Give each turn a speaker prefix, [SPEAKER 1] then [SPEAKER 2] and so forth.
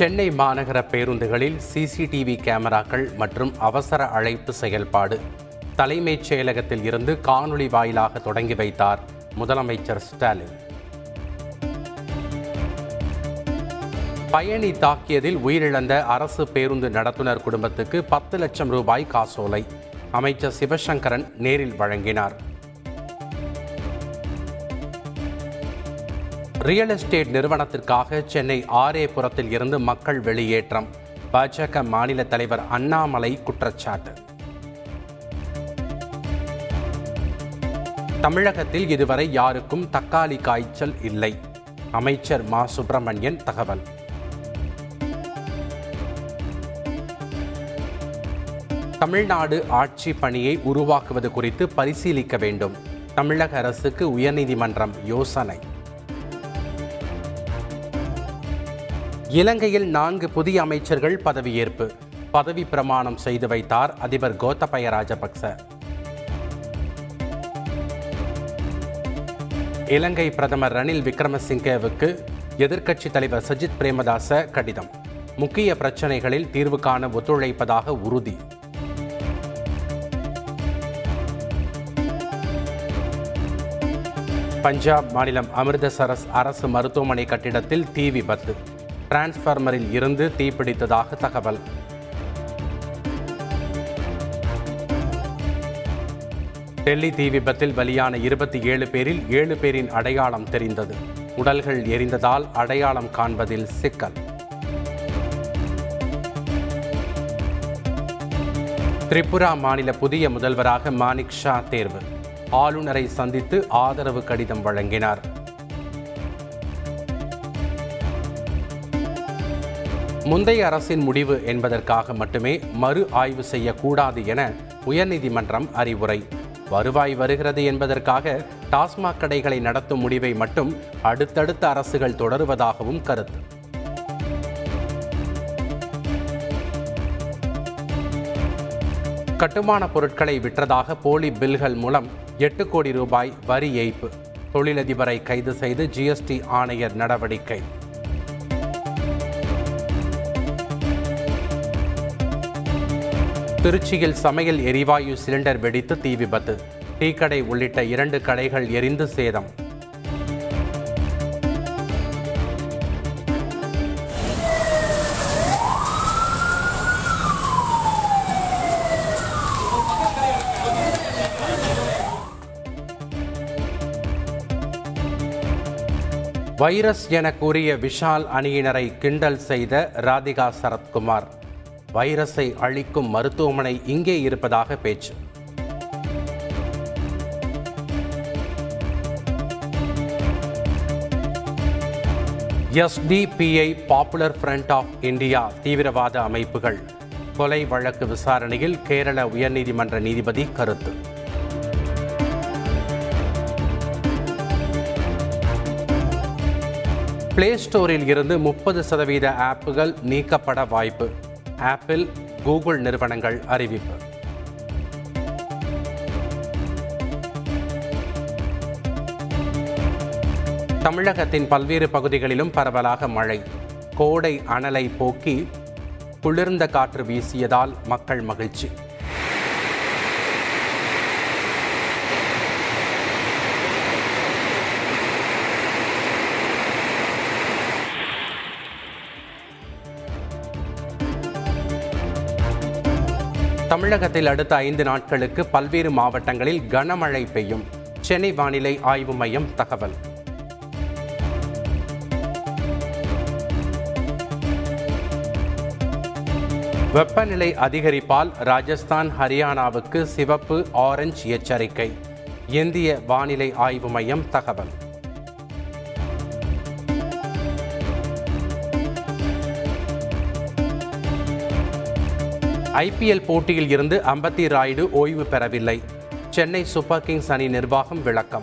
[SPEAKER 1] சென்னை மாநகர பேருந்துகளில் சிசிடிவி கேமராக்கள் மற்றும் அவசர அழைப்பு செயல்பாடு. தலைமைச் செயலகத்தில் இருந்து காணொளி வாயிலாக தொடங்கி வைத்தார் முதலமைச்சர் ஸ்டாலின். பயணி தாக்கியதில் உயிரிழந்த அரசு பேருந்து நடத்துனர் குடும்பத்துக்கு பத்து லட்சம் ரூபாய் காசோலை. அமைச்சர் சிவசங்கரன் நேரில் வழங்கினார். ரியல் எஸ்டேட் நிறுவனத்திற்காக சென்னை ஆரேபுரத்தில் இருந்து மக்கள் வெளியேற்றம். பாஜக மாநில தலைவர் அண்ணாமலை குற்றச்சாட்டு. தமிழகத்தில் இதுவரை யாருக்கும் தக்காளி காய்ச்சல் இல்லை. அமைச்சர் மா. சுப்பிரமணியன் தகவல். தமிழ்நாடு ஆட்சி பணியை உருவாக்குவது குறித்து பரிசீலிக்க வேண்டும். தமிழக அரசுக்கு உயர்நீதிமன்றம் யோசனை. இலங்கையில் நான்கு புதிய அமைச்சர்கள் பதவியேற்பு. பதவி பிரமாணம் செய்து வைத்தார் அதிபர் கோத்தபய ராஜபக்ச. இலங்கை பிரதமர் ரணில் விக்ரமசிங்கேவுக்கு எதிர்க்கட்சித் தலைவர் சஜித் பிரேமதாச கடிதம். முக்கிய பிரச்சனைகளில் தீர்வு காண ஒத்துழைப்பதாக உறுதி. பஞ்சாப் மாநிலம் அமிர்தசரஸ் அரசு மருத்துவமனை கட்டிடத்தில் தீ விபத்து. டிரான்ஸ்ஃபார்மரில் இருந்து தீப்பிடித்ததாக தகவல். டெல்லி தீ விபத்தில் பலியான இருபத்தி ஏழு பேரில் ஏழு பேரின் அடையாளம் தெரிந்தது. உடல்கள் எரிந்ததால் அடையாளம் காண்பதில் சிக்கல். திரிபுரா மாநில புதிய முதல்வராக மானிக் ஷா தேர்வு. ஆளுநரை சந்தித்து ஆதரவு கடிதம் வழங்கினார். முந்தைய அரசின் முடிவு என்பதற்காக மட்டுமே மறு ஆய்வு செய்யக்கூடாது என உயர்நீதிமன்றம் அறிவுரை. வருவாய் வருகிறது என்பதற்காக டாஸ்மாக் கடைகளை நடத்தும் முடிவை மட்டும் அடுத்தடுத்த அரசுகள் தொடருவதாகவும் கருத்து. கட்டுமான பொருட்களை விற்றதாக போலி பில்கள் மூலம் எட்டு கோடி ரூபாய் வரி ஏய்ப்பு. தொழிலதிபரை கைது செய்து ஜிஎஸ்டி ஆணையர் நடவடிக்கை. திருச்சியில் சமையல் எரிவாயு சிலிண்டர் வெடித்து தீ விபத்து. டீக்கடை உள்ளிட்ட இரண்டு கடைகள் எரிந்து சேதம். வைரஸ் என கூறிய விஷால் அணியினரை கிண்டல் செய்த ராதிகா சரத்குமார். வைரஸை அழிக்கும் மருத்துவமனை இங்கே இருப்பதாக பேச்சு. SDPI popular front of India தீவிரவாத அமைப்புகள் கொலை வழக்கு விசாரணையில் கேரள உயர்நீதிமன்ற நீதிபதி கருத்து. பிளே ஸ்டோரில் இருந்து முப்பது சதவீத ஆப்புகள் நீக்கப்பட வாய்ப்பு. ஆப்பிள் கூகுள் நிறுவனங்கள் அறிவிப்பு. தமிழகத்தின் பல்வேறு பகுதிகளிலும் பரவலாக மழை. கோடை அனலை போக்கி குளிர்ந்த காற்று வீசியதால் மக்கள் மகிழ்ச்சி. தமிழகத்தில் அடுத்த ஐந்து நாட்களுக்கு பல்வேறு மாவட்டங்களில் கனமழை பெய்யும். சென்னை வானிலை ஆய்வு மையம் தகவல். வெப்பநிலை அதிகரிப்பால் ராஜஸ்தான் ஹரியானாவுக்கு சிவப்பு ஆரஞ்சு எச்சரிக்கை. இந்திய வானிலை ஆய்வு மையம் தகவல். ஐபிஎல் போட்டியில் இருந்து அம்பத்தி ராய்டு ஓய்வு பெறவில்லை. சென்னை சூப்பர் கிங்ஸ் அணி நிர்வாகம் விளக்கம்.